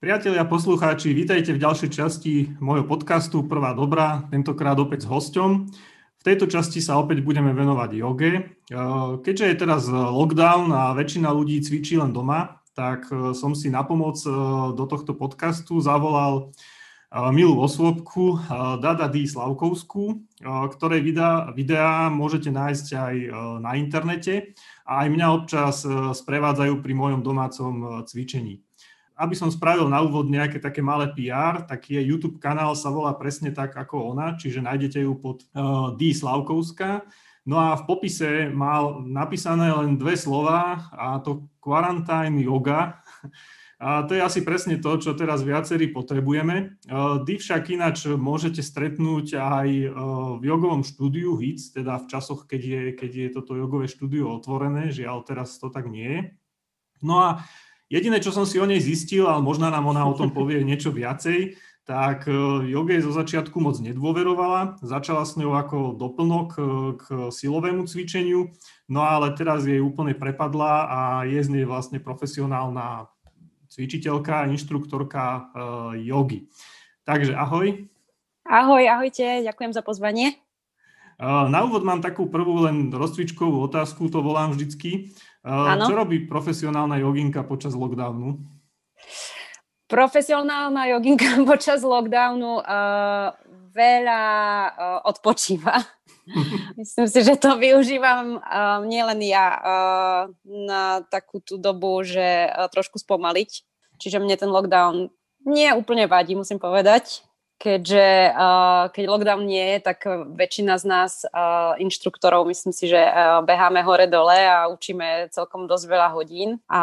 Priatelia, poslucháči, vítajte v ďalšej časti môjho podcastu Prvá dobrá, tentokrát opäť s hosťom. V tejto časti sa opäť budeme venovať joge. Keďže je teraz lockdown a väčšina ľudí cvičí len doma, tak e, som si na pomoc e, do tohto podcastu zavolal e, milú osôbku Dada D. Slavkovskú, ktorej videá, videá môžete nájsť aj na internete a aj mňa občas sprevádzajú pri mojom domácom cvičení aby som spravil na úvod nejaké také malé PR, tak je YouTube kanál sa volá presne tak ako ona, čiže nájdete ju pod uh, D. Slavkovská. No a v popise mal napísané len dve slova a to quarantine yoga. A to je asi presne to, čo teraz viacerí potrebujeme. Uh, D však ináč môžete stretnúť aj uh, v jogovom štúdiu HITS, teda v časoch, keď je, keď je toto jogové štúdio otvorené, žiaľ teraz to tak nie je. No a Jediné, čo som si o nej zistil, ale možno nám ona o tom povie niečo viacej, tak e, joge zo začiatku moc nedôverovala. Začala s ňou ako doplnok e, k silovému cvičeniu, no ale teraz jej úplne prepadla a je z nej vlastne profesionálna cvičiteľka, inštruktorka e, jogy. Takže ahoj. Ahoj, ahojte, ďakujem za pozvanie. Na úvod mám takú prvú len rozcvičkovú otázku, to volám vždycky. Ano. Čo robí profesionálna joginka počas lockdownu? Profesionálna joginka počas lockdownu uh, veľa uh, odpočíva. Myslím si, že to využívam uh, nielen ja uh, na takú tú dobu, že uh, trošku spomaliť. Čiže mne ten lockdown nie úplne vadí, musím povedať keďže uh, keď lockdown nie je, tak väčšina z nás uh, inštruktorov, myslím si, že uh, beháme hore-dole a učíme celkom dosť veľa hodín. A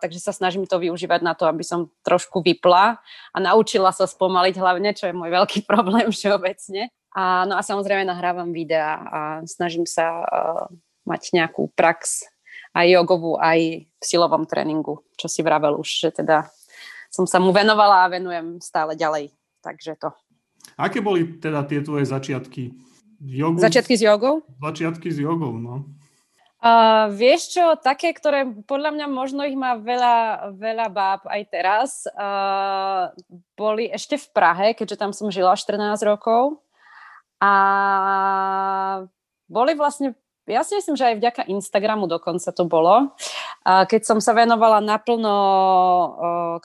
takže sa snažím to využívať na to, aby som trošku vypla a naučila sa spomaliť hlavne, čo je môj veľký problém všeobecne. A, no a samozrejme nahrávam videá a snažím sa uh, mať nejakú prax aj jogovú, aj v silovom tréningu, čo si vravel už, že teda som sa mu venovala a venujem stále ďalej takže to. Aké boli teda tie tvoje začiatky? Jogu? Začiatky s jogou? Začiatky s jogou, no. Uh, vieš čo, také, ktoré podľa mňa možno ich má veľa, veľa báb aj teraz, uh, boli ešte v Prahe, keďže tam som žila 14 rokov. A boli vlastne, ja si myslím, že aj vďaka Instagramu dokonca to bolo, uh, keď som sa venovala naplno uh,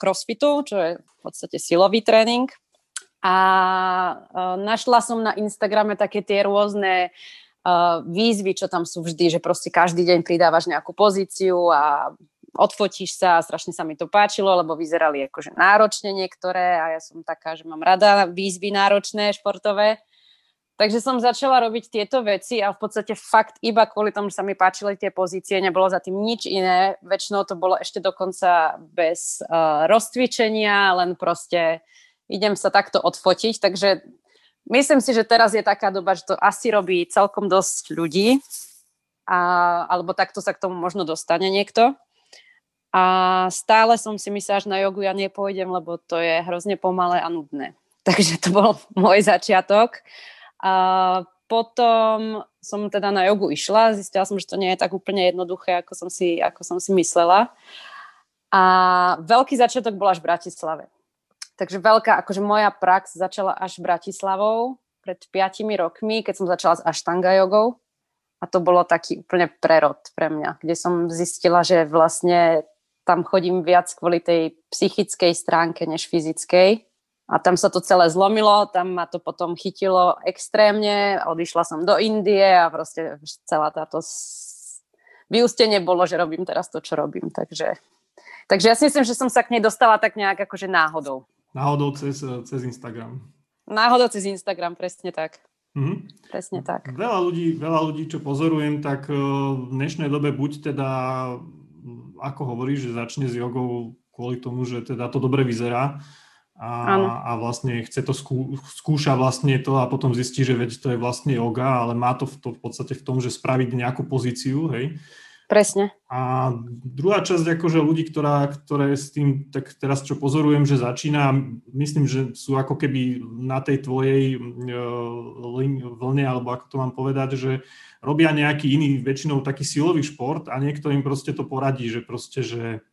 crossfitu, čo je v podstate silový tréning, a uh, našla som na Instagrame také tie rôzne uh, výzvy, čo tam sú vždy, že proste každý deň pridávaš nejakú pozíciu a odfotíš sa a strašne sa mi to páčilo, lebo vyzerali akože náročne niektoré a ja som taká, že mám rada výzvy náročné, športové. Takže som začala robiť tieto veci a v podstate fakt iba kvôli tomu, že sa mi páčili tie pozície, nebolo za tým nič iné. Väčšinou to bolo ešte dokonca bez uh, rozcvičenia, len proste idem sa takto odfotiť, takže myslím si, že teraz je taká doba, že to asi robí celkom dosť ľudí, a, alebo takto sa k tomu možno dostane niekto. A stále som si myslela, že na jogu ja nepôjdem, lebo to je hrozne pomalé a nudné. Takže to bol môj začiatok. A potom som teda na jogu išla, zistila som, že to nie je tak úplne jednoduché, ako som si, ako som si myslela. A veľký začiatok bol až v Bratislave. Takže veľká, akože moja prax začala až Bratislavou pred 5 rokmi, keď som začala s Ashtanga jogou. A to bolo taký úplne prerod pre mňa, kde som zistila, že vlastne tam chodím viac kvôli tej psychickej stránke než fyzickej. A tam sa to celé zlomilo, tam ma to potom chytilo extrémne, odišla som do Indie a proste celá táto vyústenie bolo, že robím teraz to, čo robím. Takže, takže ja si myslím, že som sa k nej dostala tak nejak akože náhodou. Náhodou cez, cez Instagram. Náhodou cez Instagram, presne tak. Mm-hmm. Presne tak. Veľa ľudí, veľa ľudí, čo pozorujem, tak eh, v dnešnej dobe buď teda, ako hovoríš, že začne s jogou kvôli tomu, že teda to dobre vyzerá a, a vlastne chce to skú, skúša vlastne to a potom zistí, že veď to je vlastne yoga, ale má to v, to v podstate v tom, že spraviť nejakú pozíciu, hej. Presne. A druhá časť akože ľudí, ktorá, ktoré s tým, tak teraz čo pozorujem, že začína, myslím, že sú ako keby na tej tvojej uh, vlne, alebo ako to mám povedať, že robia nejaký iný, väčšinou taký silový šport a niekto im proste to poradí, že proste, že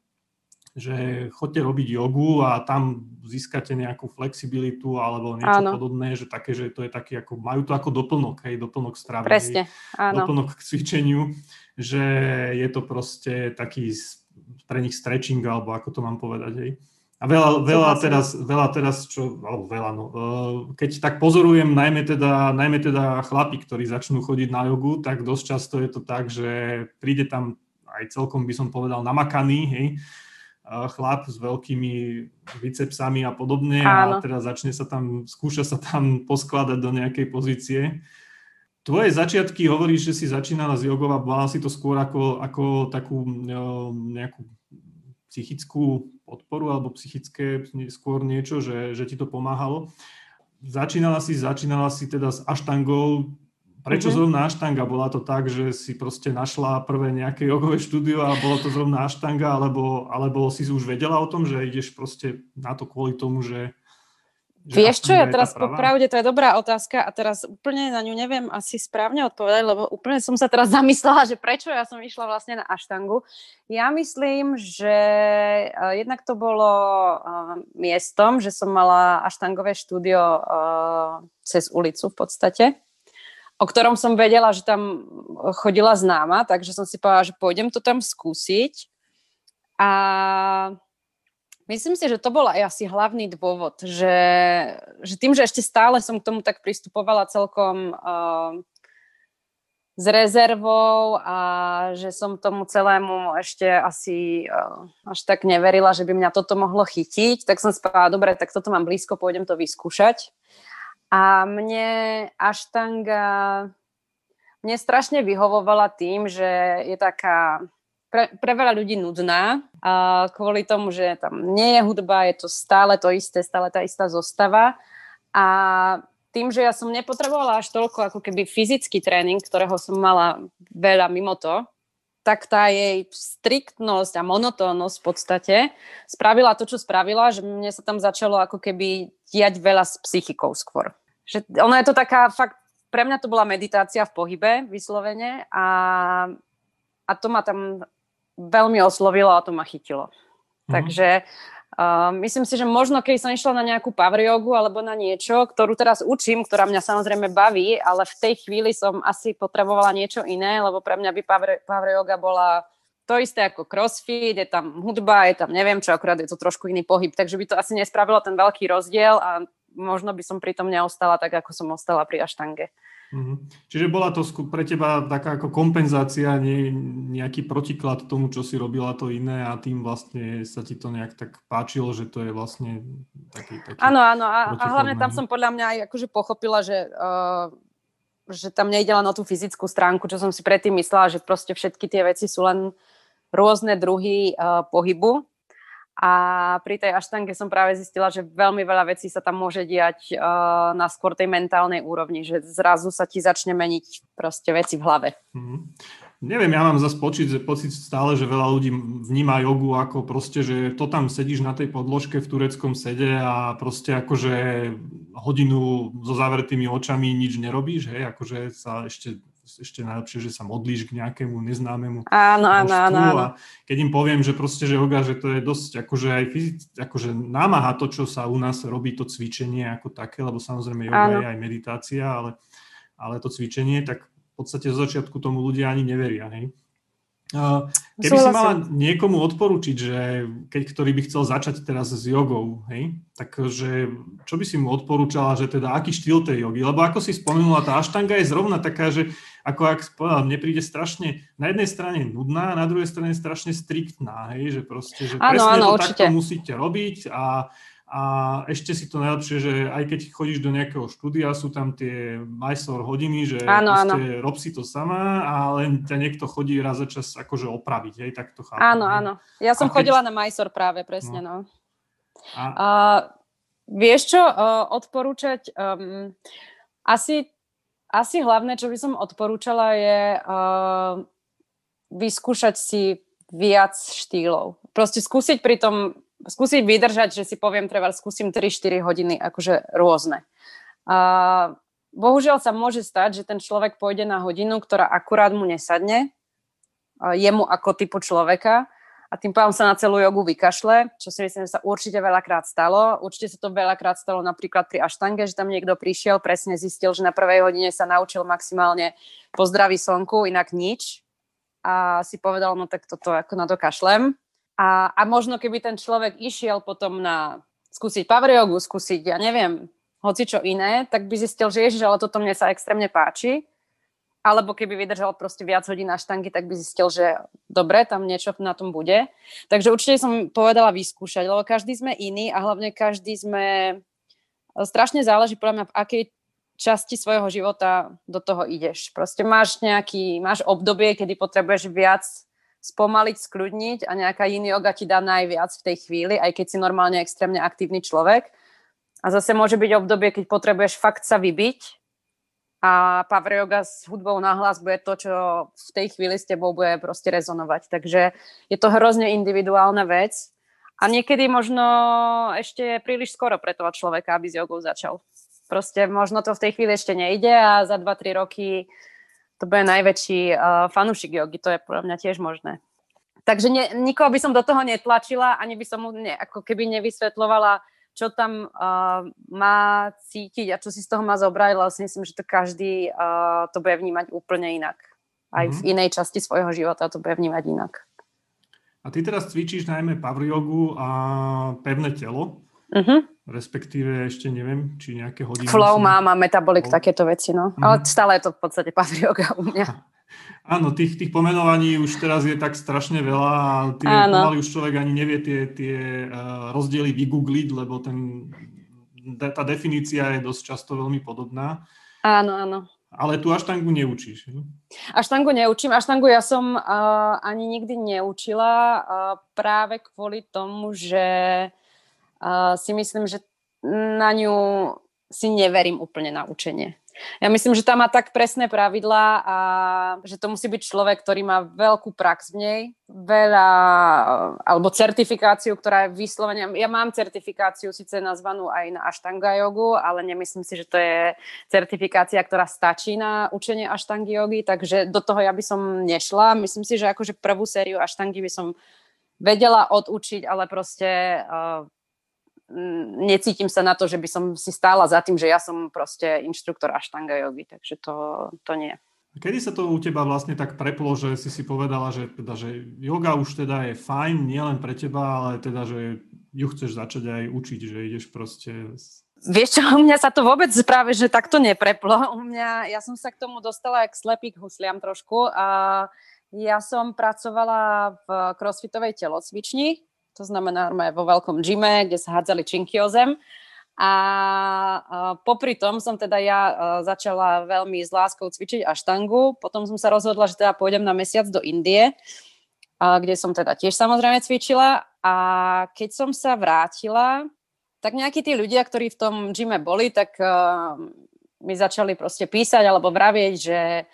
že chodte robiť jogu a tam získate nejakú flexibilitu alebo niečo áno. podobné, že také, že to je taký ako, majú to ako doplnok, hej, doplnok stravy. Presne, áno. Doplnok k cvičeniu, že je to proste taký pre nich stretching, alebo ako to mám povedať, hej. A veľa, veľa, teraz, veľa teraz, čo, alebo veľa, no, eh, keď tak pozorujem, najmä teda, najmä teda chlapi, ktorí začnú chodiť na jogu, tak dosť často je to tak, že príde tam aj celkom by som povedal namakaný, hej, chlap s veľkými bicepsami a podobne Áno. a teda začne sa tam, skúša sa tam poskladať do nejakej pozície. Tvoje začiatky, hovoríš, že si začínala z jogov a bola si to skôr ako, ako takú nejakú psychickú podporu alebo psychické skôr niečo, že, že ti to pomáhalo. Začínala si, začínala si teda s aštangou, Prečo mm-hmm. zrovna aštanga? Bola to tak, že si proste našla prvé nejaké jogové štúdio a bolo to zrovna aštanga, alebo, alebo si už vedela o tom, že ideš proste na to kvôli tomu, že... Vieš čo, ja teraz popravde, to je dobrá otázka a teraz úplne na ňu neviem asi správne odpovedať, lebo úplne som sa teraz zamyslela, že prečo ja som išla vlastne na aštangu. Ja myslím, že uh, jednak to bolo uh, miestom, že som mala aštangové štúdio uh, cez ulicu v podstate o ktorom som vedela, že tam chodila známa, takže som si povedala, že pôjdem to tam skúsiť. A myslím si, že to bol aj asi hlavný dôvod, že, že tým, že ešte stále som k tomu tak pristupovala celkom uh, s rezervou a že som tomu celému ešte asi uh, až tak neverila, že by mňa toto mohlo chytiť, tak som si povedala, dobre, tak toto mám blízko, pôjdem to vyskúšať. A mne aštanga mne strašne vyhovovala tým, že je taká pre, pre veľa ľudí nudná a kvôli tomu, že tam nie je hudba, je to stále to isté, stále tá istá zostava a tým, že ja som nepotrebovala až toľko ako keby fyzický tréning, ktorého som mala veľa mimo to, tak tá jej striktnosť a monotónnosť v podstate spravila to, čo spravila, že mne sa tam začalo ako keby diať veľa s psychikou skôr. Že ono je to taká fakt, pre mňa to bola meditácia v pohybe vyslovene a, a to ma tam veľmi oslovilo a to ma chytilo. Mm-hmm. Takže Uh, myslím si, že možno keď som išla na nejakú power jogu alebo na niečo, ktorú teraz učím, ktorá mňa samozrejme baví, ale v tej chvíli som asi potrebovala niečo iné, lebo pre mňa by power, power yoga bola to isté ako crossfit, je tam hudba, je tam neviem čo, akurát je to trošku iný pohyb, takže by to asi nespravilo ten veľký rozdiel a možno by som pri tom neostala tak, ako som ostala pri aštange. Mm-hmm. Čiže bola to pre teba taká ako kompenzácia, nie, nejaký protiklad tomu, čo si robila to iné a tým vlastne sa ti to nejak tak páčilo, že to je vlastne taký... taký áno, áno a, a hlavne tam som podľa mňa aj akože pochopila, že, uh, že tam nejde len o tú fyzickú stránku, čo som si predtým myslela, že proste všetky tie veci sú len rôzne druhy uh, pohybu a pri tej aštanke som práve zistila, že veľmi veľa vecí sa tam môže diať uh, na skôr tej mentálnej úrovni, že zrazu sa ti začne meniť proste veci v hlave. Mm-hmm. Neviem, ja mám zase pocit, pocit stále, že veľa ľudí vníma jogu ako proste, že to tam sedíš na tej podložke v tureckom sede a proste akože hodinu so zavretými očami nič nerobíš, hej, akože sa ešte ešte najlepšie, že sa modlíš k nejakému neznámemu áno, áno, áno, áno. A keď im poviem, že proste, že yoga, že to je dosť akože aj fyzic, akože námaha to, čo sa u nás robí, to cvičenie ako také, lebo samozrejme yoga áno. je aj meditácia, ale, ale to cvičenie, tak v podstate zo začiatku tomu ľudia ani neveria, hej. Keby si mala niekomu odporúčiť, že keď ktorý by chcel začať teraz s jogou, hej, takže čo by si mu odporúčala, že teda aký štýl tej jogy? Lebo ako si spomenula, tá aštanga je zrovna taká, že ako ak povedal, mne príde strašne na jednej strane nudná, na druhej strane strašne striktná, hej, že proste, že ano, presne ano, to určite. takto musíte robiť a a ešte si to najlepšie, že aj keď chodíš do nejakého štúdia, sú tam tie majstor hodiny, že áno, áno. rob si to sama a len ťa niekto chodí raz za čas akože opraviť, hej, tak to chápem. Áno, áno. Ja som a chodila keď... na majstor práve, presne, no. no. A... Uh, vieš čo, uh, odporúčať, um, asi, asi hlavné, čo by som odporúčala je uh, vyskúšať si viac štýlov. Proste skúsiť pri tom skúsiť vydržať, že si poviem, treba skúsim 3-4 hodiny akože rôzne. A bohužiaľ sa môže stať, že ten človek pôjde na hodinu, ktorá akurát mu nesadne, jemu ako typu človeka a tým pádom sa na celú jogu vykašle, čo si myslím, že sa určite veľakrát stalo. Určite sa to veľakrát stalo napríklad pri aštange, že tam niekto prišiel, presne zistil, že na prvej hodine sa naučil maximálne pozdraví slnku, inak nič. A si povedal, no tak toto ako na to kašlem. A, a možno keby ten človek išiel potom na skúsiť power jogu, skúsiť, ja neviem, hoci čo iné, tak by zistil, že ježiš, ale toto mne sa extrémne páči alebo keby vydržal proste viac hodín na štangy, tak by zistil, že dobre, tam niečo na tom bude. Takže určite som povedala vyskúšať, lebo každý sme iný a hlavne každý sme... Strašne záleží podľa mňa, v akej časti svojho života do toho ideš. Proste máš nejaký, máš obdobie, kedy potrebuješ viac spomaliť, skľudniť a nejaká iný yoga ti dá najviac v tej chvíli, aj keď si normálne extrémne aktívny človek. A zase môže byť obdobie, keď potrebuješ fakt sa vybiť a power yoga s hudbou nahlas bude to, čo v tej chvíli s tebou bude proste rezonovať. Takže je to hrozne individuálna vec a niekedy možno ešte príliš skoro pre toho človeka, aby s jogou začal. Proste možno to v tej chvíli ešte nejde a za 2-3 roky to bude najväčší uh, fanúšik jogy, to je podľa mňa tiež možné. Takže ne, nikoho by som do toho netlačila, ani by som mu ne, ako keby nevysvetlovala, čo tam uh, má cítiť a čo si z toho má zobrať, ale si myslím, že to každý uh, to bude vnímať úplne inak. Aj mm-hmm. v mhm. inej časti svojho života to bude vnímať inak. A ty teraz cvičíš najmä power jogu a pevné telo, mm-hmm. respektíve ešte neviem, či nejaké hodiny. Flow mám a metabolik, takéto veci, no. Mm-hmm. Ale stále je to v podstate power yoga u mňa. Áno, tých, tých pomenovaní už teraz je tak strašne veľa a tie, pomaly už človek ani nevie tie, tie uh, rozdiely vygoogliť, lebo ten, tá definícia je dosť často veľmi podobná. Áno, áno. Ale tu aštangu neučíš. Aštangu neučím. Aštangu ja som uh, ani nikdy neučila uh, práve kvôli tomu, že uh, si myslím, že na ňu si neverím úplne na učenie. Ja myslím, že tam má tak presné pravidlá a že to musí byť človek, ktorý má veľkú prax v nej, veľa, alebo certifikáciu, ktorá je vyslovene, ja mám certifikáciu síce nazvanú aj na Ashtanga jogu, ale nemyslím si, že to je certifikácia, ktorá stačí na učenie Ashtangi jogy, takže do toho ja by som nešla. Myslím si, že akože prvú sériu Ashtangi by som vedela odučiť, ale proste uh, necítim sa na to, že by som si stála za tým, že ja som proste inštruktor Ashtanga jogy, takže to, to nie. Kedy sa to u teba vlastne tak preplo, že si si povedala, že, teda, že yoga už teda je fajn, nielen pre teba, ale teda, že ju chceš začať aj učiť, že ideš proste... Vieš čo, u mňa sa to vôbec práve, že takto nepreplo. U mňa, ja som sa k tomu dostala jak slepý k husliam trošku a ja som pracovala v crossfitovej telocvični, to znamená vo veľkom gyme, kde sa hádzali činky o zem. A popri tom som teda ja začala veľmi s láskou cvičiť aštangu. Potom som sa rozhodla, že teda pôjdem na mesiac do Indie, kde som teda tiež samozrejme cvičila. A keď som sa vrátila, tak nejakí tí ľudia, ktorí v tom gyme boli, tak mi začali proste písať alebo vravieť, že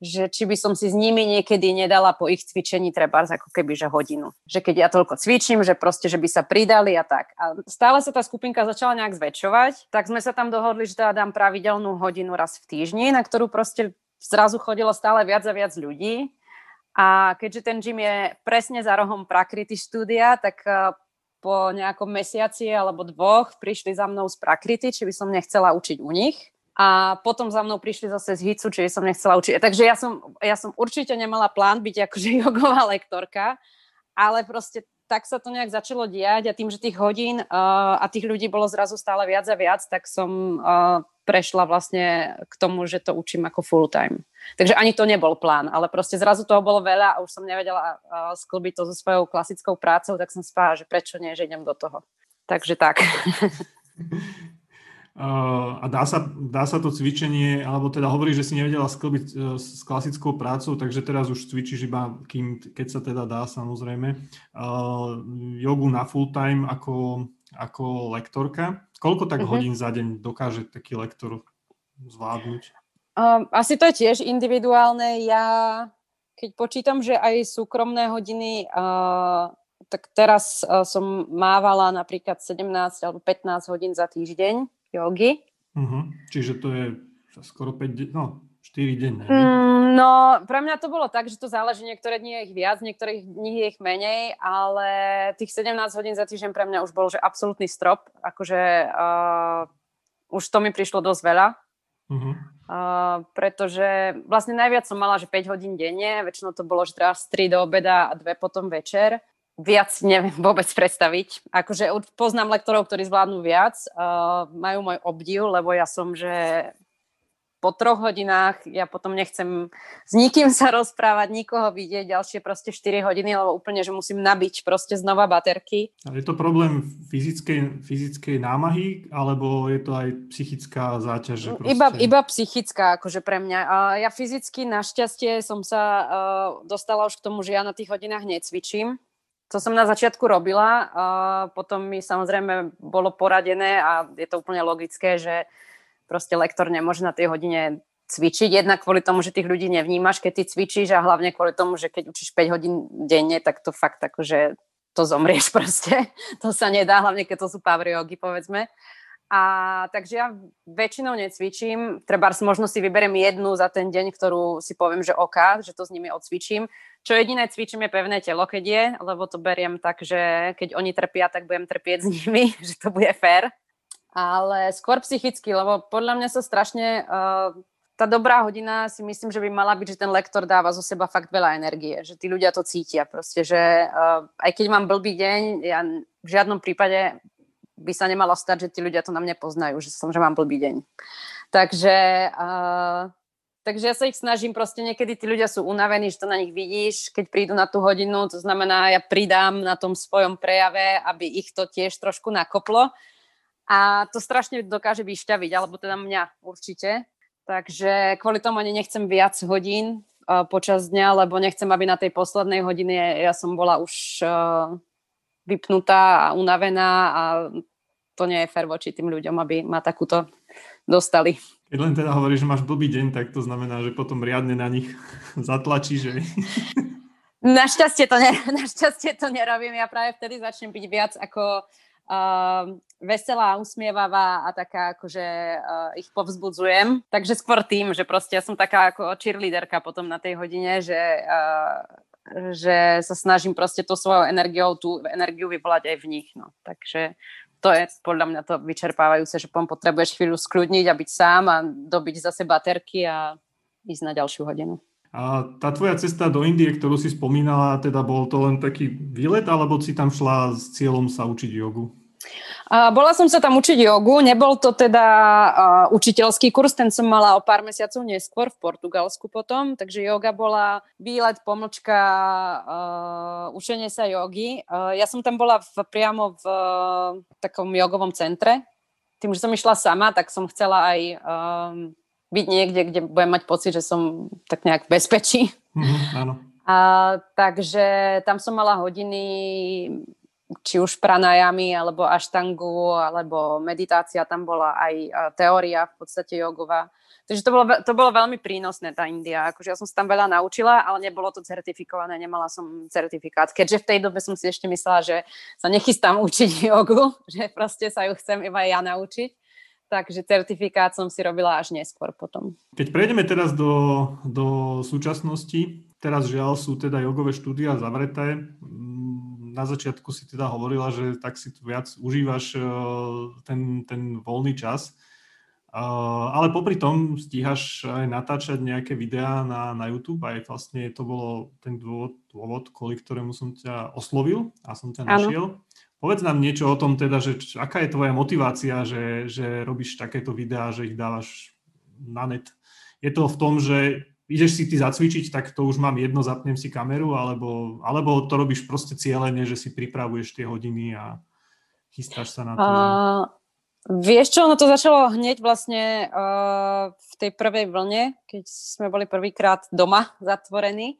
že či by som si s nimi niekedy nedala po ich cvičení treba ako keby, že hodinu. Že keď ja toľko cvičím, že proste, že by sa pridali a tak. A stále sa tá skupinka začala nejak zväčšovať, tak sme sa tam dohodli, že teda dám pravidelnú hodinu raz v týždni, na ktorú proste zrazu chodilo stále viac a viac ľudí. A keďže ten gym je presne za rohom Prakrity štúdia, tak eh, po nejakom mesiaci alebo dvoch prišli za mnou z Prakrity, či by som nechcela učiť u nich a potom za mnou prišli zase z HICu, čiže som nechcela učiť. Takže ja som, ja som určite nemala plán byť akože jogová lektorka, ale proste tak sa to nejak začalo diať a tým, že tých hodín uh, a tých ľudí bolo zrazu stále viac a viac, tak som uh, prešla vlastne k tomu, že to učím ako full time. Takže ani to nebol plán, ale proste zrazu toho bolo veľa a už som nevedela uh, sklbiť to so svojou klasickou prácou, tak som spála, že prečo nie, že idem do toho. Takže tak. a dá sa, dá sa to cvičenie, alebo teda hovorí, že si nevedela sklbiť e, s klasickou prácou, takže teraz už cvičíš iba, kým, keď sa teda dá samozrejme, jogu na full time ako, ako lektorka. Koľko tak uh-huh. hodín za deň dokáže taký lektor zvládnuť? Um, asi to je tiež individuálne. Ja keď počítam, že aj súkromné hodiny, uh, tak teraz uh, som mávala napríklad 17 alebo 15 hodín za týždeň jogy. Uh-huh. Čiže to je skoro 5 de- no, 4 denne. Mm, No, pre mňa to bolo tak, že to záleží, niektoré dni je ich viac, niektorých dní je ich menej, ale tých 17 hodín za týždeň pre mňa už bol, že absolútny strop, akože uh, už to mi prišlo dosť veľa. Uh-huh. Uh, pretože vlastne najviac som mala, že 5 hodín denne, väčšinou to bolo, že teraz 3 do obeda a 2 potom večer. Viac neviem vôbec predstaviť. Akože poznám lektorov, ktorí zvládnu viac, uh, majú môj obdiv, lebo ja som, že po troch hodinách ja potom nechcem s nikým sa rozprávať, nikoho vidieť ďalšie proste 4 hodiny, lebo úplne, že musím nabiť proste znova baterky. A je to problém fyzickej, fyzickej námahy, alebo je to aj psychická záťaž? Proste... Iba, iba psychická, akože pre mňa. A ja fyzicky našťastie som sa uh, dostala už k tomu, že ja na tých hodinách necvičím. To som na začiatku robila, potom mi samozrejme bolo poradené a je to úplne logické, že proste lektor nemôže na tej hodine cvičiť, jednak kvôli tomu, že tých ľudí nevnímaš, keď ty cvičíš a hlavne kvôli tomu, že keď učíš 5 hodín denne, tak to fakt akože to zomrieš proste. To sa nedá, hlavne keď to sú power jogy, povedzme. A takže ja väčšinou necvičím, treba možno si vyberiem jednu za ten deň, ktorú si poviem, že OK, že to s nimi odcvičím. Čo jediné cvičím je pevné telo, keď je, lebo to beriem tak, že keď oni trpia, tak budem trpieť s nimi, že to bude fér ale skôr psychicky, lebo podľa mňa sa strašne... Uh, tá dobrá hodina si myslím, že by mala byť, že ten lektor dáva zo seba fakt veľa energie, že tí ľudia to cítia proste, že uh, aj keď mám blbý deň, ja v žiadnom prípade by sa nemalo stať, že tí ľudia to na mne poznajú, že som, že mám blbý deň. Takže, uh, takže ja sa ich snažím, proste niekedy tí ľudia sú unavení, že to na nich vidíš, keď prídu na tú hodinu, to znamená, ja pridám na tom svojom prejave, aby ich to tiež trošku nakoplo, a to strašne dokáže vyšťaviť, alebo teda mňa určite. Takže kvôli tomu ani nechcem viac hodín uh, počas dňa, lebo nechcem, aby na tej poslednej hodine ja som bola už uh, vypnutá a unavená a to nie je fér voči tým ľuďom, aby ma takúto dostali. Keď len teda hovoríš, že máš blbý deň, tak to znamená, že potom riadne na nich zatlačí, že... Našťastie to, ne, našťastie to nerobím. Ja práve vtedy začnem byť viac ako uh, veselá, usmievavá a taká akože uh, ich povzbudzujem. Takže skôr tým, že proste ja som taká ako cheerleaderka potom na tej hodine, že, uh, že sa snažím proste to svojou energiou, tú energiu vyvolať aj v nich. No. Takže to je podľa mňa to vyčerpávajúce, že potom potrebuješ chvíľu skľudniť a byť sám a dobiť zase baterky a ísť na ďalšiu hodinu. A tá tvoja cesta do Indie, ktorú si spomínala, teda bol to len taký výlet, alebo si tam šla s cieľom sa učiť jogu? Bola som sa tam učiť jogu, nebol to teda uh, učiteľský kurz, ten som mala o pár mesiacov neskôr v Portugalsku potom, takže joga bola výlet, pomlčka, uh, učenie sa jogy. Uh, ja som tam bola v, priamo v uh, takom jogovom centre. Tým, že som išla sama, tak som chcela aj um, byť niekde, kde budem mať pocit, že som tak nejak v bezpečí. Mm, áno. A, takže tam som mala hodiny či už pranajami, alebo aštangu, alebo meditácia, tam bola aj teória v podstate jogová. Takže to bolo, to bolo veľmi prínosné, tá India. Akože ja som sa tam veľa naučila, ale nebolo to certifikované, nemala som certifikát. Keďže v tej dobe som si ešte myslela, že sa nechystám učiť jogu, že proste sa ju chcem iba ja naučiť. Takže certifikát som si robila až neskôr potom. Keď prejdeme teraz do, do súčasnosti, teraz žiaľ sú teda jogové štúdia zavreté na začiatku si teda hovorila, že tak si tu viac užívaš eh, ten, ten voľný čas. Uh, ale popri tom stíhaš aj natáčať nejaké videá na, na YouTube, aj vlastne to bolo ten dôvod, dôvod, kvôli ktorému som ťa oslovil a som ťa ano. našiel. Povedz nám niečo o tom teda, že č, aká je tvoja motivácia, že, že robíš takéto videá, že ich dávaš na net. Je to v tom, že ideš si ty zacvičiť, tak to už mám jedno, zapnem si kameru, alebo, alebo to robíš proste cieľene, že si pripravuješ tie hodiny a chystáš sa na to? Uh, vieš čo, ono to začalo hneď vlastne uh, v tej prvej vlne, keď sme boli prvýkrát doma zatvorení.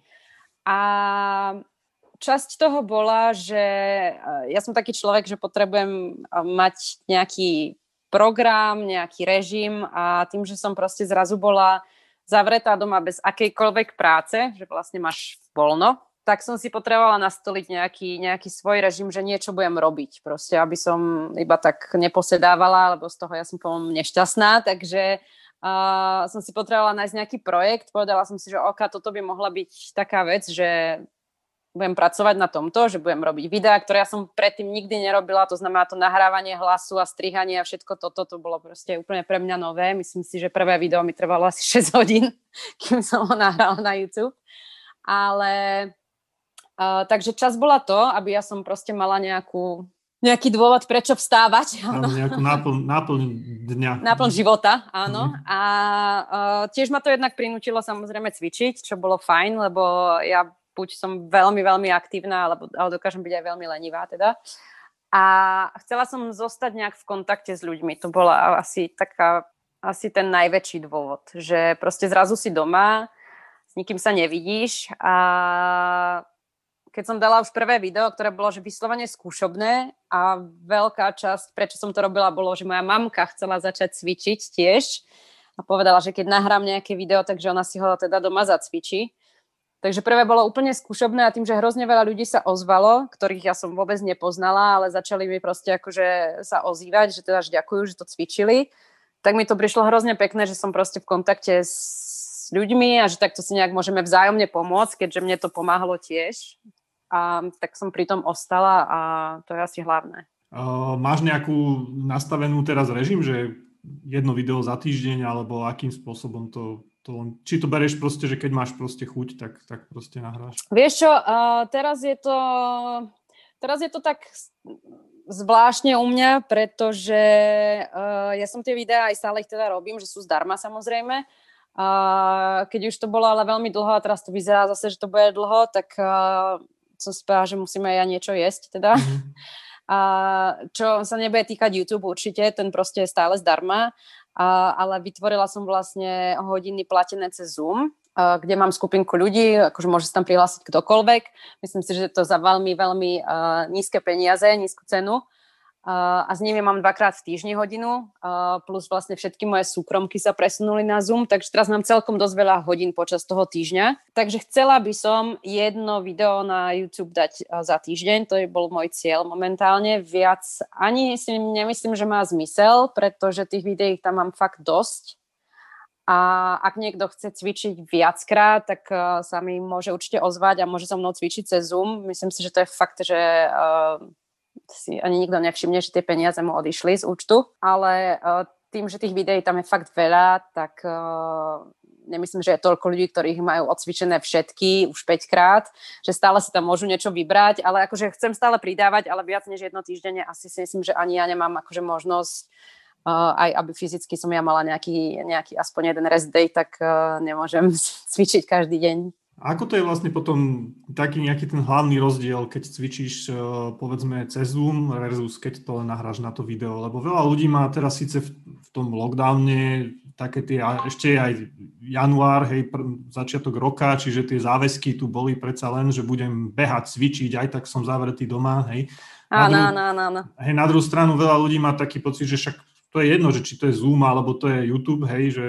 A časť toho bola, že ja som taký človek, že potrebujem mať nejaký program, nejaký režim a tým, že som proste zrazu bola zavretá doma bez akejkoľvek práce, že vlastne máš voľno, tak som si potrebovala nastoliť nejaký, nejaký svoj režim, že niečo budem robiť. Proste, aby som iba tak neposedávala, lebo z toho ja som potom nešťastná, takže uh, som si potrebovala nájsť nejaký projekt, povedala som si, že oka, toto by mohla byť taká vec, že budem pracovať na tomto, že budem robiť videá, ktoré ja som predtým nikdy nerobila, to znamená to nahrávanie hlasu a strihanie a všetko toto, to bolo proste úplne pre mňa nové. Myslím si, že prvé video mi trvalo asi 6 hodín, kým som ho nahrala na YouTube. Ale uh, takže čas bola to, aby ja som proste mala nejakú nejaký dôvod, prečo vstávať. Áno. Nejakú náplň, náplň dňa. Náplň života, áno. Mm. A uh, tiež ma to jednak prinútilo samozrejme cvičiť, čo bolo fajn, lebo ja buď som veľmi, veľmi aktívna, alebo, ale dokážem byť aj veľmi lenivá teda. A chcela som zostať nejak v kontakte s ľuďmi. To bola asi taká, asi ten najväčší dôvod, že proste zrazu si doma, s nikým sa nevidíš a keď som dala už prvé video, ktoré bolo, že vyslovene skúšobné a veľká časť, prečo som to robila, bolo, že moja mamka chcela začať cvičiť tiež a povedala, že keď nahrám nejaké video, takže ona si ho teda doma zacvičí. Takže prvé bolo úplne skúšobné a tým, že hrozne veľa ľudí sa ozvalo, ktorých ja som vôbec nepoznala, ale začali mi proste akože sa ozývať, že teda že ďakujú, že to cvičili, tak mi to prišlo hrozne pekné, že som proste v kontakte s ľuďmi a že takto si nejak môžeme vzájomne pomôcť, keďže mne to pomáhalo tiež. A tak som pri tom ostala a to je asi hlavné. Uh, máš nejakú nastavenú teraz režim, že jedno video za týždeň, alebo akým spôsobom to to, či to bereš proste, že keď máš proste chuť, tak, tak proste nahráš? Vieš čo, uh, teraz je to teraz je to tak zvláštne u mňa, pretože uh, ja som tie videá aj stále ich teda robím, že sú zdarma samozrejme. Uh, keď už to bolo ale veľmi dlho a teraz to vyzerá zase, že to bude dlho, tak uh, som si povedala, že musíme ja niečo jesť teda. Mm-hmm. A čo sa nebude týkať YouTube určite, ten proste je stále zdarma, ale vytvorila som vlastne hodiny platené cez Zoom, kde mám skupinku ľudí, akože môže sa tam prihlásiť ktokoľvek. Myslím si, že to za veľmi, veľmi nízke peniaze, nízku cenu a s nimi mám dvakrát v týždni hodinu, plus vlastne všetky moje súkromky sa presunuli na Zoom, takže teraz mám celkom dosť veľa hodín počas toho týždňa. Takže chcela by som jedno video na YouTube dať za týždeň, to je bol môj cieľ momentálne. Viac ani si nemyslím, že má zmysel, pretože tých videí tam mám fakt dosť. A ak niekto chce cvičiť viackrát, tak sa mi môže určite ozvať a môže so mnou cvičiť cez Zoom. Myslím si, že to je fakt, že si ani nikto nevšimne, že tie peniaze mu odišli z účtu, ale uh, tým, že tých videí tam je fakt veľa, tak uh, nemyslím, že je toľko ľudí, ktorých majú odcvičené všetky už 5 krát, že stále si tam môžu niečo vybrať, ale akože chcem stále pridávať, ale viac než jedno týždenne asi si myslím, že ani ja nemám akože možnosť Uh, aj aby fyzicky som ja mala nejaký, nejaký aspoň jeden rest day, tak uh, nemôžem cvičiť každý deň. Ako to je vlastne potom taký nejaký ten hlavný rozdiel, keď cvičíš eh, povedzme cez Zoom versus keď to nahráš na to video? Lebo veľa ľudí má teraz síce v, v tom lockdowne také tie, ešte aj január, hej, pr- začiatok roka, čiže tie záväzky tu boli predsa len, že budem behať, cvičiť, aj tak som zavretý doma, hej. Áno, áno, áno. Hej, na druhú stranu veľa ľudí má taký pocit, že však to je jedno, že či to je Zoom alebo to je YouTube, hej, že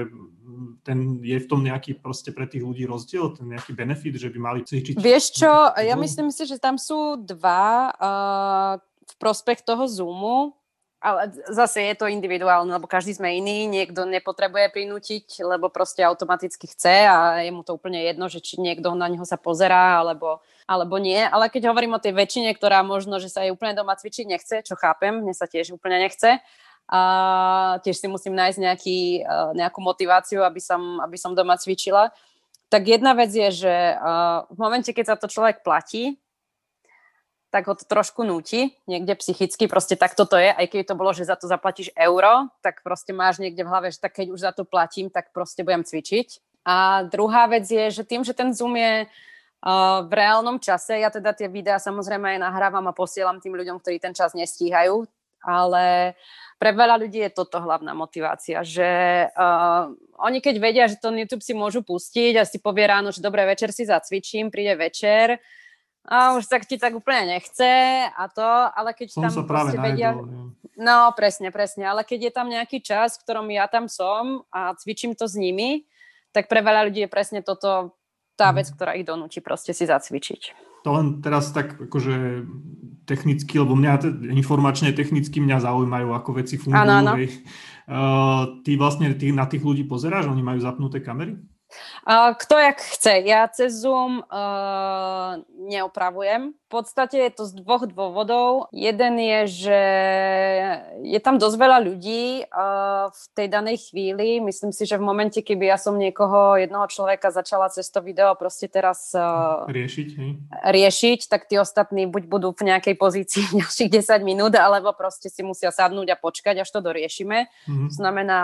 ten je v tom nejaký proste pre tých ľudí rozdiel, ten nejaký benefit, že by mali cvičiť? Vieš čo, ja myslím si, že tam sú dva uh, v prospech toho Zoomu, ale zase je to individuálne, lebo každý sme iný, niekto nepotrebuje prinútiť, lebo proste automaticky chce a je mu to úplne jedno, že či niekto na neho sa pozerá, alebo, alebo nie. Ale keď hovorím o tej väčšine, ktorá možno, že sa jej úplne doma cvičiť nechce, čo chápem, mne sa tiež úplne nechce, a tiež si musím nájsť nejaký, e, nejakú motiváciu, aby som, aby som doma cvičila. Tak jedna vec je, že e, v momente, keď sa to človek platí, tak ho to trošku núti, niekde psychicky, proste tak toto je, aj keď to bolo, že za to zaplatíš euro, tak proste máš niekde v hlave, že tak keď už za to platím, tak proste budem cvičiť. A druhá vec je, že tým, že ten Zoom je uh, v reálnom čase, ja teda tie videá samozrejme aj nahrávam a posielam tým ľuďom, ktorí ten čas nestíhajú, ale pre veľa ľudí je toto hlavná motivácia, že uh, oni keď vedia, že to YouTube si môžu pustiť a si povie ráno, že dobre, večer si zacvičím, príde večer a už tak ti tak úplne nechce a to, ale keď som tam sa práve vedia... Najdol, no, presne, presne, ale keď je tam nejaký čas, v ktorom ja tam som a cvičím to s nimi, tak pre veľa ľudí je presne toto tá mhm. vec, ktorá ich donúči proste si zacvičiť. To len teraz tak akože technicky, lebo mňa informačne technicky mňa zaujímajú, ako veci fungujú. Áno, áno. Uh, ty vlastne ty na tých ľudí pozeráš, oni majú zapnuté kamery? Uh, kto jak chce. Ja cez Zoom uh, neopravujem. V podstate je to z dvoch dôvodov. Jeden je, že je tam dosť veľa ľudí v tej danej chvíli. Myslím si, že v momente, keby ja som niekoho, jednoho človeka začala cez to video proste teraz riešiť, hej? riešiť, tak tí ostatní buď budú v nejakej pozícii ďalších 10 minút, alebo proste si musia sadnúť a počkať, až to doriešime. Mm-hmm. To znamená,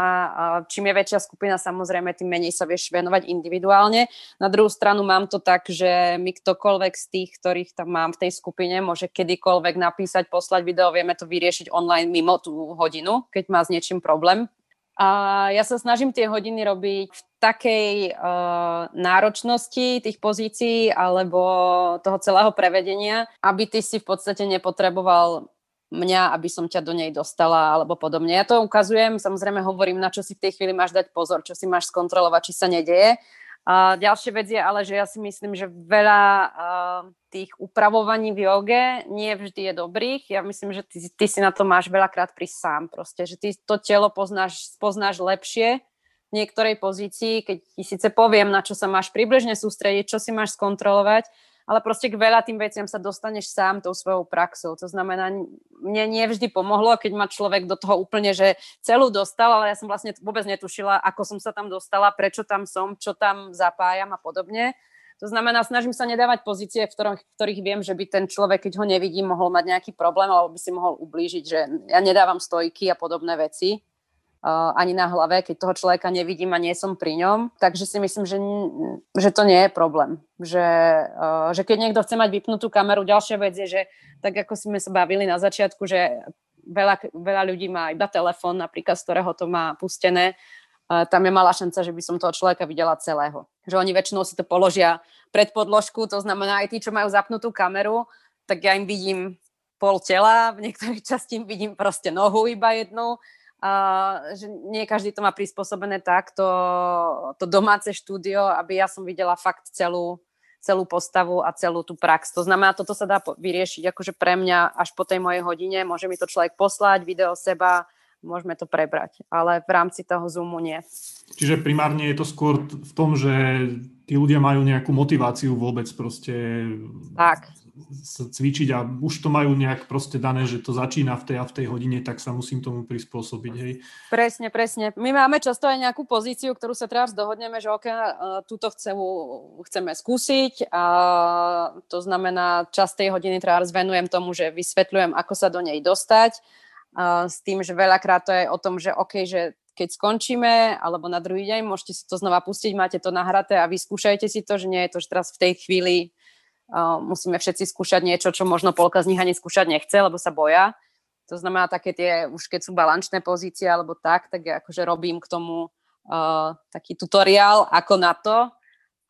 čím je väčšia skupina, samozrejme, tým menej sa vieš venovať individuálne. Na druhú stranu mám to tak, že mi ktokoľvek z tých, ktorých tam mám v tej skupine, môže kedykoľvek napísať, poslať video, vieme to vyriešiť online mimo tú hodinu, keď má s niečím problém. A ja sa snažím tie hodiny robiť v takej uh, náročnosti tých pozícií alebo toho celého prevedenia, aby ty si v podstate nepotreboval mňa, aby som ťa do nej dostala alebo podobne. Ja to ukazujem, samozrejme hovorím, na čo si v tej chvíli máš dať pozor, čo si máš skontrolovať, či sa nedeje a ďalšia vec je ale, že ja si myslím, že veľa uh, tých upravovaní v joge nie vždy je dobrých. Ja myslím, že ty, ty si na to máš veľakrát prísť sám proste, že ty to telo poznáš, poznáš lepšie v niektorej pozícii, keď ti síce poviem, na čo sa máš približne sústrediť, čo si máš skontrolovať, ale proste k veľa tým veciam sa dostaneš sám tou svojou praxou. To znamená, mne nie vždy pomohlo, keď ma človek do toho úplne, že celú dostal, ale ja som vlastne vôbec netušila, ako som sa tam dostala, prečo tam som, čo tam zapájam a podobne. To znamená, snažím sa nedávať pozície, v ktorých, v ktorých viem, že by ten človek, keď ho nevidím, mohol mať nejaký problém alebo by si mohol ublížiť, že ja nedávam stojky a podobné veci ani na hlave, keď toho človeka nevidím a nie som pri ňom. Takže si myslím, že, že to nie je problém. Že, uh, že keď niekto chce mať vypnutú kameru, ďalšia vec je, že tak ako sme sa bavili na začiatku, že veľa, veľa ľudí má iba telefón, napríklad z ktorého to má pustené, uh, tam je malá šanca, že by som toho človeka videla celého. Že oni väčšinou si to položia pred podložku, to znamená aj tí, čo majú zapnutú kameru, tak ja im vidím pol tela, v niektorých časti im vidím proste nohu iba jednu, Uh, že nie každý to má prispôsobené tak, to, to domáce štúdio, aby ja som videla fakt celú, celú postavu a celú tú prax. To znamená, toto sa dá vyriešiť akože pre mňa až po tej mojej hodine. Môže mi to človek poslať, video seba, môžeme to prebrať. Ale v rámci toho Zoomu nie. Čiže primárne je to skôr v tom, že tí ľudia majú nejakú motiváciu vôbec proste tak cvičiť a už to majú nejak proste dané, že to začína v tej a v tej hodine, tak sa musím tomu prispôsobiť, hej. Presne, presne. My máme často aj nejakú pozíciu, ktorú sa teraz dohodneme, že ok, túto chcem, chceme skúsiť a to znamená, čas tej hodiny teraz venujem tomu, že vysvetľujem, ako sa do nej dostať a s tým, že veľakrát to je o tom, že ok, že keď skončíme, alebo na druhý deň, môžete si to znova pustiť, máte to nahraté a vyskúšajte si to, že nie je to, že teraz v tej chvíli musíme všetci skúšať niečo, čo možno polka z nich ani skúšať nechce, lebo sa boja. To znamená, také tie, už keď sú balančné pozície alebo tak, tak ja akože robím k tomu uh, taký tutoriál, ako na to.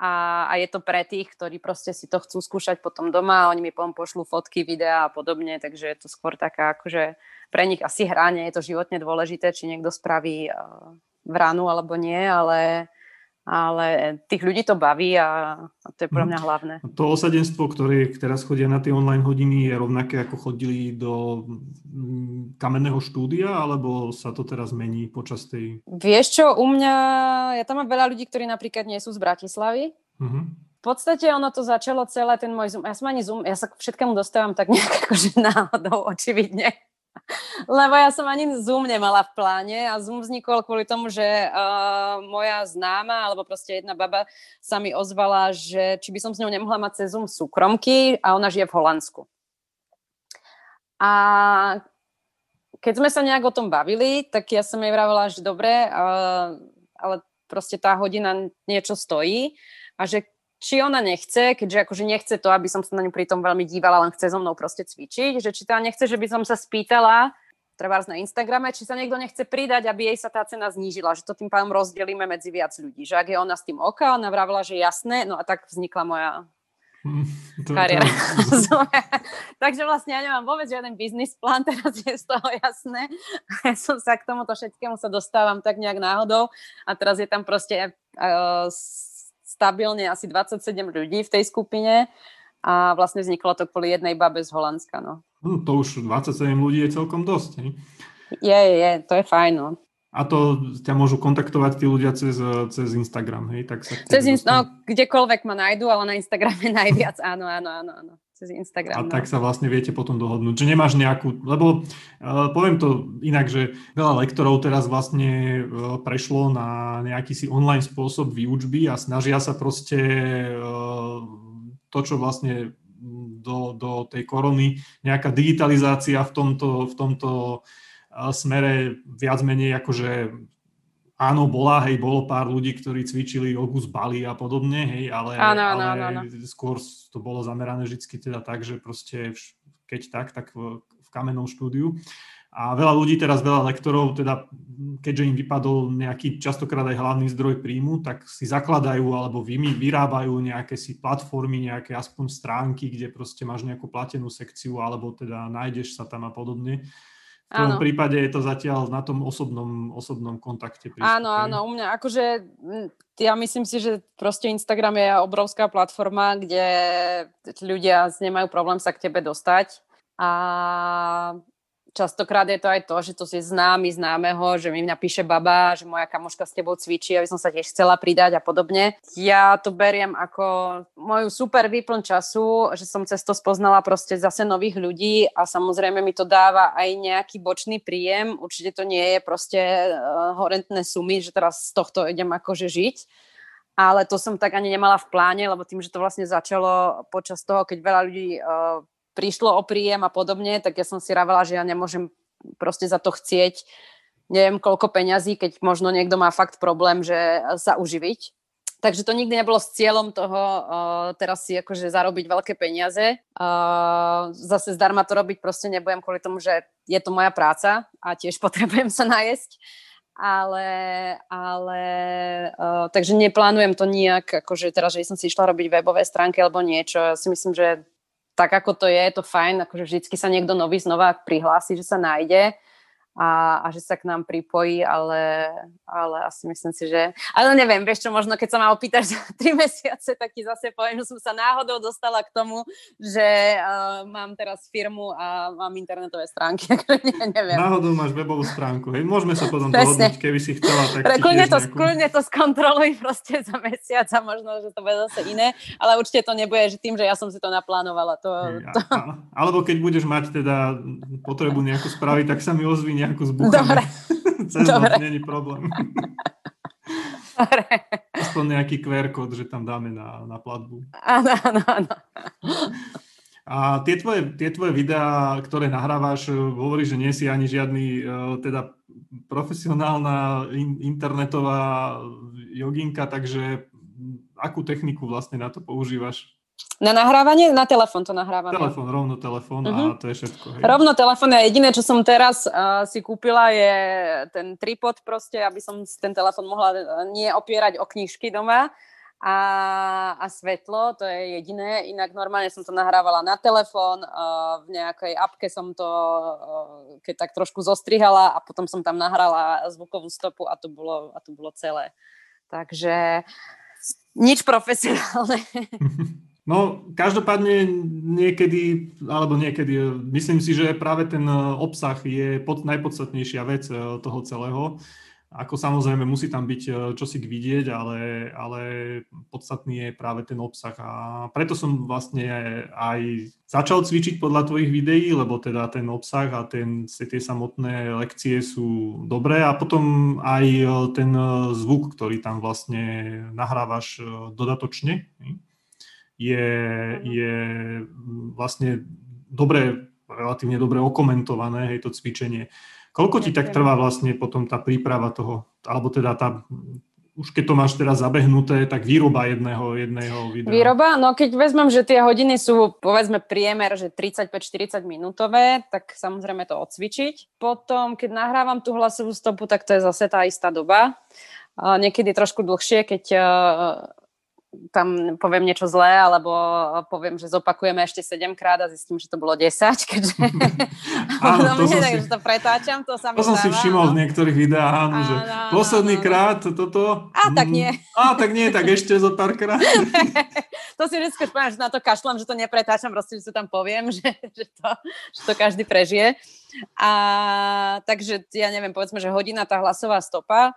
A, a je to pre tých, ktorí proste si to chcú skúšať potom doma oni mi potom pošlú fotky, videá a podobne, takže je to skôr taká akože pre nich asi hranie, je to životne dôležité, či niekto spraví uh, vranu alebo nie, ale ale tých ľudí to baví a, to je pre mňa mhm. hlavné. To osadenstvo, ktoré teraz chodia na tie online hodiny, je rovnaké ako chodili do mm, kamenného štúdia, alebo sa to teraz mení počas tej... Vieš čo, u mňa, ja tam mám veľa ľudí, ktorí napríklad nie sú z Bratislavy. Uh-huh. V podstate ono to začalo celé, ten môj Zoom, ja som ani Zoom, ja sa k všetkému dostávam tak nejak akože náhodou, očividne. Lebo ja som ani Zoom nemala v pláne a Zoom vznikol kvôli tomu, že uh, moja známa, alebo proste jedna baba sa mi ozvala, že či by som s ňou nemohla mať cez Zoom súkromky a ona žije v Holandsku. A keď sme sa nejak o tom bavili, tak ja som jej vravela, že dobre, uh, ale proste tá hodina niečo stojí a že či ona nechce, keďže akože nechce to, aby som sa na ňu pritom veľmi dívala, len chce so mnou proste cvičiť, že či teda nechce, že by som sa spýtala, treba na Instagrame, či sa niekto nechce pridať, aby jej sa tá cena znížila, že to tým pádom rozdelíme medzi viac ľudí. Že ak je ona s tým oka, ona vravila, že jasné, no a tak vznikla moja to, kariéra. To... Takže vlastne ja nemám vôbec žiaden biznis plán, teraz je z toho jasné. Ja som sa k tomuto všetkému sa dostávam tak nejak náhodou a teraz je tam proste uh, stabilne asi 27 ľudí v tej skupine, a vlastne vzniklo to kvôli jednej babe z Holandska. No. No, to už 27 ľudí je celkom dosť. Ne? Je, je, to je fajn. No. A to ťa môžu kontaktovať tí ľudia cez, cez Instagram, hej? Tak sa cez in- no, kdekoľvek ma nájdu, ale na Instagrame najviac, áno, áno, áno, áno. Cez Instagram. A no. tak sa vlastne viete potom dohodnúť, že nemáš nejakú, lebo uh, poviem to inak, že veľa lektorov teraz vlastne uh, prešlo na nejaký si online spôsob výučby a snažia sa proste uh, to, čo vlastne do, do tej korony, nejaká digitalizácia v tomto, v tomto smere viac menej akože áno, bola, hej, bolo pár ľudí, ktorí cvičili jogu z Bali a podobne, hej, ale, áno, áno, ale áno. skôr to bolo zamerané vždy teda tak, že proste keď tak, tak v, v kamennom štúdiu. A veľa ľudí teraz, veľa lektorov, teda keďže im vypadol nejaký častokrát aj hlavný zdroj príjmu, tak si zakladajú alebo vymi, vyrábajú nejaké si platformy, nejaké aspoň stránky, kde proste máš nejakú platenú sekciu alebo teda nájdeš sa tam a podobne. V tom áno. prípade je to zatiaľ na tom osobnom, osobnom kontakte. Prístupe. Áno, áno, u mňa akože ja myslím si, že proste Instagram je obrovská platforma, kde ľudia nemajú problém sa k tebe dostať a častokrát je to aj to, že to si známy známeho, že mi napíše baba, že moja kamoška s tebou cvičí, aby som sa tiež chcela pridať a podobne. Ja to beriem ako moju super výplň času, že som cez to spoznala proste zase nových ľudí a samozrejme mi to dáva aj nejaký bočný príjem. Určite to nie je proste uh, horentné sumy, že teraz z tohto idem akože žiť ale to som tak ani nemala v pláne, lebo tým, že to vlastne začalo počas toho, keď veľa ľudí uh, prišlo o príjem a podobne, tak ja som si ravala, že ja nemôžem proste za to chcieť neviem koľko peňazí, keď možno niekto má fakt problém, že sa uživiť. Takže to nikdy nebolo s cieľom toho uh, teraz si akože zarobiť veľké peniaze. Uh, zase zdarma to robiť proste nebudem kvôli tomu, že je to moja práca a tiež potrebujem sa najesť. Ale, ale uh, takže neplánujem to nijak, akože teraz, že som si išla robiť webové stránky alebo niečo. Ja si myslím, že tak ako to je, je to fajn, akože vždycky sa niekto nový znova prihlási, že sa nájde a, a že sa k nám pripojí, ale, ale asi myslím si, že... Ale neviem, vieš čo, možno keď sa ma opýtaš za tri mesiace, tak ti zase poviem, že som sa náhodou dostala k tomu, že uh, mám teraz firmu a mám internetové stránky, ne, neviem. Náhodou máš webovú stránku, hej? Môžeme sa potom dohodnúť, keby si chcela, tak Pre, kľudne, to, nejakú... kľudne to skontroluj proste za mesiac a možno, že to bude zase iné, ale určite to nebude, že tým, že ja som si to naplánovala. To, to... A, alebo keď budeš mať teda potrebu nejakú spraviť, tak sa mi ozví nejakú zbuchanú. Dobre. Cez Dobre. není problém. Dobre. Aspoň nejaký QR kód, že tam dáme na, na platbu. Áno, áno, áno. A tie tvoje, tie tvoje videá, ktoré nahrávaš, hovoríš, že nie si ani žiadny e, teda profesionálna in, internetová joginka, takže akú techniku vlastne na to používaš? Na nahrávanie? Na telefón to nahrávam. Telefón, rovno telefón uh-huh. a mhm. to je všetko. Hej. Rovno telefón a jediné, čo som teraz uh, si kúpila je ten tripod proste, aby som ten telefón mohla nie opierať o knižky doma a, a svetlo, to je jediné. Inak normálne som to nahrávala na telefón, uh, v nejakej apke som to uh, keď tak trošku zostrihala a potom som tam nahrala zvukovú stopu a to bolo, a to bolo celé. Takže nič profesionálne. No, každopádne niekedy, alebo niekedy, myslím si, že práve ten e, obsah je pod, najpodstatnejšia vec e, toho celého. Ako samozrejme musí tam byť e, čosi k vidieť, ale, ale podstatný je práve ten obsah. A preto som vlastne aj začal cvičiť podľa tvojich videí, lebo teda ten obsah a ten, tie samotné lekcie sú dobré a potom aj ten zvuk, ktorý tam vlastne nahrávaš dodatočne je, je vlastne dobre, relatívne dobre okomentované, hej, to cvičenie. Koľko ti tak trvá vlastne potom tá príprava toho, alebo teda tá, už keď to máš teraz zabehnuté, tak výroba jedného, jedného videa? Výroba? No keď vezmem, že tie hodiny sú povedzme priemer, že 35-40 minútové, tak samozrejme to odcvičiť. Potom, keď nahrávam tú hlasovú stopu, tak to je zase tá istá doba. Niekedy trošku dlhšie, keď tam poviem niečo zlé, alebo poviem, že zopakujeme ešte 7 krát a zistím, že to bolo 10, keďže áno, to, mne, si, že to pretáčam, to sa mi To som si všimol v niektorých videách, áno, že áno, posledný áno. krát toto... A tak nie. A tak nie, tak ešte zo pár krát. to si vždy poviem, že na to kašlem, že to nepretáčam, proste, že si tam poviem, že, že, to, že to každý prežije. A takže ja neviem, povedzme, že hodina tá hlasová stopa,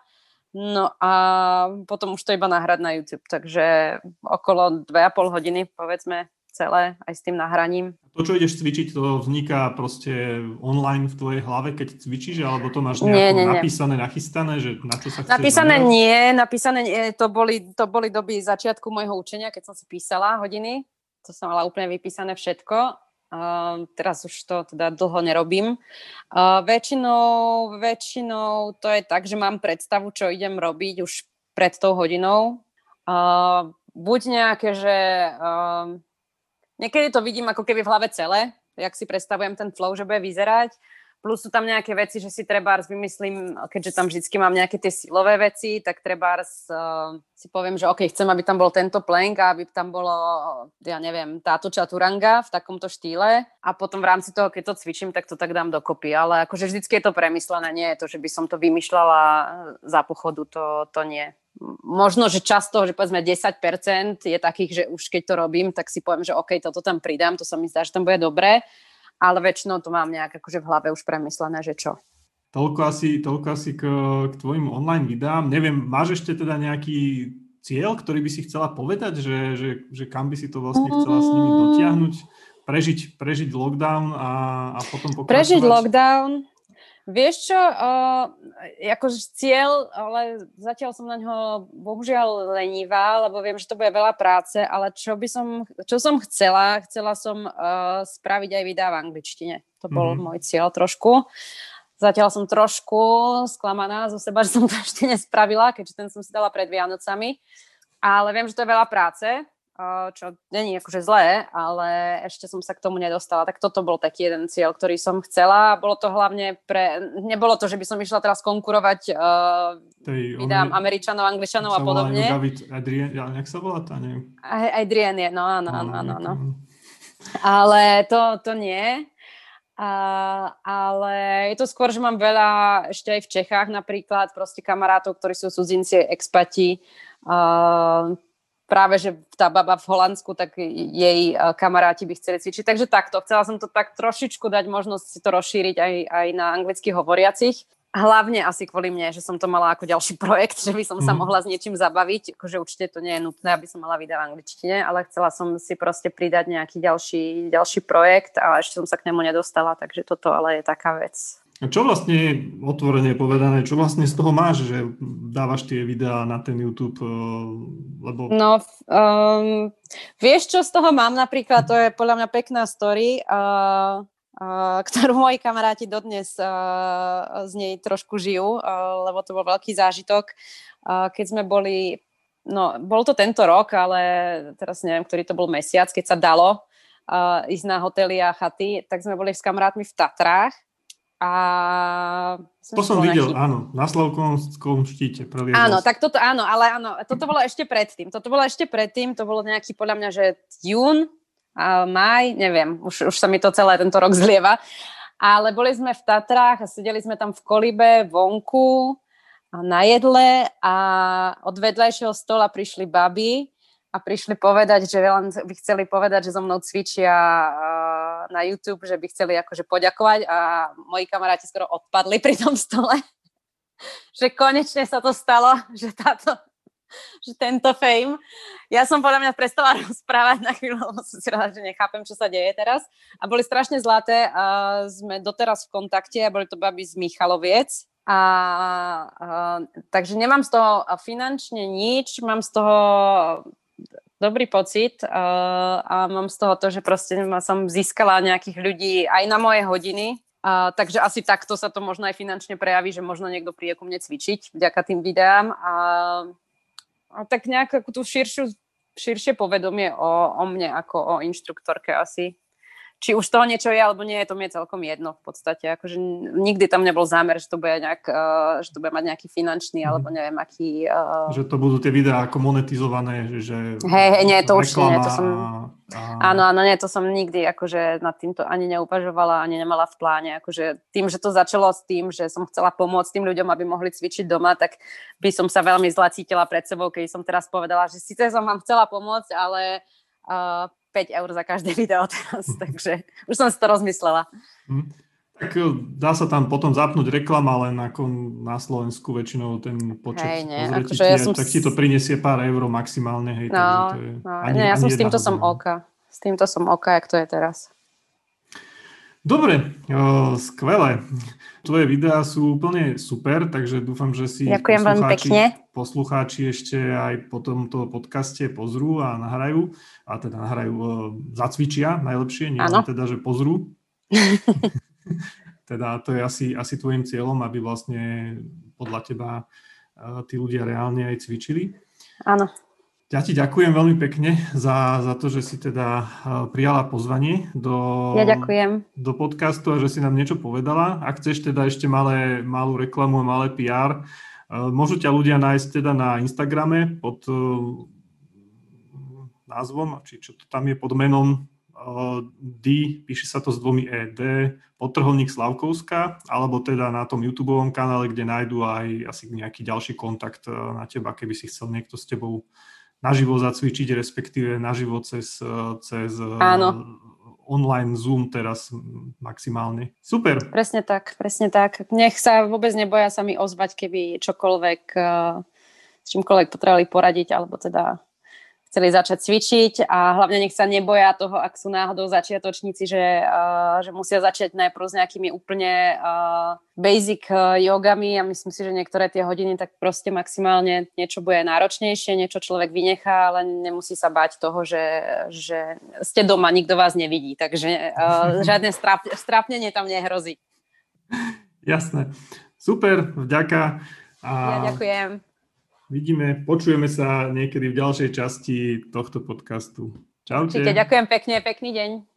No a potom už to iba nahrať na YouTube, takže okolo 2,5 hodiny povedzme celé aj s tým nahraním. To, čo ideš cvičiť, to vzniká proste online v tvojej hlave, keď cvičíš, alebo to máš nie, nie, nie. napísané, nachystané, že na čo sa chceš Napísané zamerať? nie, napísané nie, to boli, to boli doby začiatku môjho učenia, keď som si písala hodiny, to som mala úplne vypísané všetko Uh, teraz už to teda dlho nerobím. Uh, väčšinou, väčšinou to je tak, že mám predstavu, čo idem robiť už pred tou hodinou. Uh, buď nejaké, že uh, niekedy to vidím ako keby v hlave celé, jak si predstavujem ten flow, že bude vyzerať Plus sú tam nejaké veci, že si treba vymyslím, keďže tam vždycky mám nejaké tie silové veci, tak treba uh, si poviem, že OK, chcem, aby tam bol tento plank a aby tam bolo, ja neviem, táto čaturanga v takomto štýle. A potom v rámci toho, keď to cvičím, tak to tak dám dokopy. Ale akože vždycky je to premyslené, nie je to, že by som to vymýšľala za pochodu, to, to nie. Možno, že často, že povedzme 10% je takých, že už keď to robím, tak si poviem, že OK, toto tam pridám, to sa mi zdá, že tam bude dobré ale väčšinou to mám nejak akože v hlave už premyslené, že čo. Toľko asi, toľko asi k, k tvojim online videám. Neviem, máš ešte teda nejaký cieľ, ktorý by si chcela povedať, že, že, že kam by si to vlastne chcela s nimi dotiahnuť? Prežiť, prežiť lockdown a, a potom pokračovať? Prežiť lockdown, Vieš čo, uh, ako cieľ, ale zatiaľ som na ňo bohužiaľ lenivá, lebo viem, že to bude veľa práce, ale čo by som, čo som chcela, chcela som uh, spraviť aj videá v angličtine. To bol mm-hmm. môj cieľ trošku. Zatiaľ som trošku sklamaná zo seba, že som to ešte nespravila, keďže ten som si dala pred Vianocami. Ale viem, že to je veľa práce, čo není akože zlé, ale ešte som sa k tomu nedostala. Tak toto bol taký jeden cieľ, ktorý som chcela. Bolo to hlavne pre... Nebolo to, že by som išla teraz konkurovať uh, Tej, videám on... Američanov, Angličanov a podobne. David Adrian, ja, jak sa volá tá, neviem. Adrian je, no áno, áno, áno. áno. Ale to, to nie. Uh, ale je to skôr, že mám veľa ešte aj v Čechách napríklad, proste kamarátov, ktorí sú cudzinci, expati, uh, práve, že tá baba v Holandsku, tak jej e, kamaráti by chceli cvičiť. Takže takto, chcela som to tak trošičku dať možnosť si to rozšíriť aj, aj na anglicky hovoriacich. Hlavne asi kvôli mne, že som to mala ako ďalší projekt, že by som sa mhm. mohla s niečím zabaviť. Akože určite to nie je nutné, aby som mala videa v angličtine, ale chcela som si proste pridať nejaký ďalší, ďalší projekt a ešte som sa k nemu nedostala, takže toto ale je taká vec. A čo vlastne, otvorene povedané, čo vlastne z toho máš, že dávaš tie videá na ten YouTube? Eh, lebo... No, um, vieš, čo z toho mám napríklad? To je podľa mňa pekná story, uh, uh, ktorú moji kamaráti dodnes uh, z nej trošku žijú, uh, lebo to bol veľký zážitok. Uh, keď sme boli, no, bol to tento rok, ale teraz neviem, ktorý to bol mesiac, keď sa dalo uh, ísť na hotely a chaty, tak sme boli s kamarátmi v Tatrách a... To som videl, na áno, na Slavkovskom štíte. Prvý áno, tak toto, áno, ale áno, toto bolo ešte predtým. Toto bolo ešte predtým, to bolo nejaký, podľa mňa, že jún, a maj, neviem, už, už sa mi to celé tento rok zlieva. Ale boli sme v Tatrách a sedeli sme tam v kolibe, vonku, na jedle a od vedľajšieho stola prišli baby a prišli povedať, že len by chceli povedať, že so mnou cvičia na YouTube, že by chceli akože poďakovať a moji kamaráti skoro odpadli pri tom stole. že konečne sa to stalo, že táto že tento fame. Ja som podľa mňa prestala rozprávať na chvíľu, lebo som si rada, že nechápem, čo sa deje teraz. A boli strašne zlaté a sme doteraz v kontakte a boli to baby z Michaloviec. A, a, takže nemám z toho finančne nič, mám z toho dobrý pocit uh, a mám z toho to, že proste som získala nejakých ľudí aj na moje hodiny, uh, takže asi takto sa to možno aj finančne prejaví, že možno niekto príde ku mne cvičiť vďaka tým videám. A, a tak nejakú tú širšiu, širšie povedomie o, o mne ako o inštruktorke asi či už toho niečo je, alebo nie to mi je celkom jedno v podstate. Akože nikdy tam nebol zámer, že to bude, nejak, uh, že to bude mať nejaký finančný, mm. alebo neviem, aký... Uh... Že to budú tie videá ako monetizované, že... Hej, hej, nie, to určite nie, to som... A... Áno, áno, nie, to som nikdy akože nad týmto ani neuvažovala, ani nemala v pláne. Akože tým, že to začalo s tým, že som chcela pomôcť tým ľuďom, aby mohli cvičiť doma, tak by som sa veľmi zla cítila pred sebou, keď som teraz povedala, že síce som vám chcela pomôcť, ale uh, 5 eur za každé video teraz, takže už som si to rozmyslela. Hm. Tak e, dá sa tam potom zapnúť reklama, len ako na Slovensku väčšinou ten počet hej, nie, akože ja som... tak ti to prinesie pár eur maximálne. Hej, no, to je no, ani, nie, ja som s týmto som oka. S týmto som oka, jak to je teraz. Dobre, o, skvelé. Tvoje videá sú úplne super, takže dúfam, že si Ďakujem veľmi pekne. poslucháči ešte aj po tomto podcaste pozrú a nahrajú, a teda nahrajú, zacvičia najlepšie, nie len teda, že pozrú. teda to je asi, asi tvojim cieľom, aby vlastne podľa teba tí ľudia reálne aj cvičili. Áno. Ja ti ďakujem veľmi pekne za, za to, že si teda e, prijala pozvanie do, ja ďakujem. do podcastu a že si nám niečo povedala. Ak chceš teda ešte malé, malú reklamu a malé PR, e, môžu ťa ľudia nájsť teda na Instagrame pod e, názvom, či čo to tam je pod menom D, píše sa to s dvomi E, D, podtrholník Slavkovská, alebo teda na tom YouTube kanále, kde nájdu aj asi nejaký ďalší kontakt na teba, keby si chcel niekto s tebou naživo zacvičiť, respektíve naživo cez, cez Áno. online Zoom teraz maximálne. Super. Presne tak, presne tak. Nech sa vôbec neboja sa mi ozvať, keby čokoľvek, s čímkoľvek potrebovali poradiť, alebo teda chceli začať cvičiť a hlavne nech sa neboja toho, ak sú náhodou začiatočníci, že, uh, že musia začať najprv s nejakými úplne uh, basic uh, jogami a myslím si, že niektoré tie hodiny tak proste maximálne niečo bude náročnejšie, niečo človek vynechá, ale nemusí sa báť toho, že, že ste doma, nikto vás nevidí, takže uh, žiadne stráp, strápnenie tam nehrozí. Jasné. Super, vďaka. A... Ja ďakujem. Vidíme, počujeme sa niekedy v ďalšej časti tohto podcastu. Čaute. Určite, ďakujem pekne, pekný deň.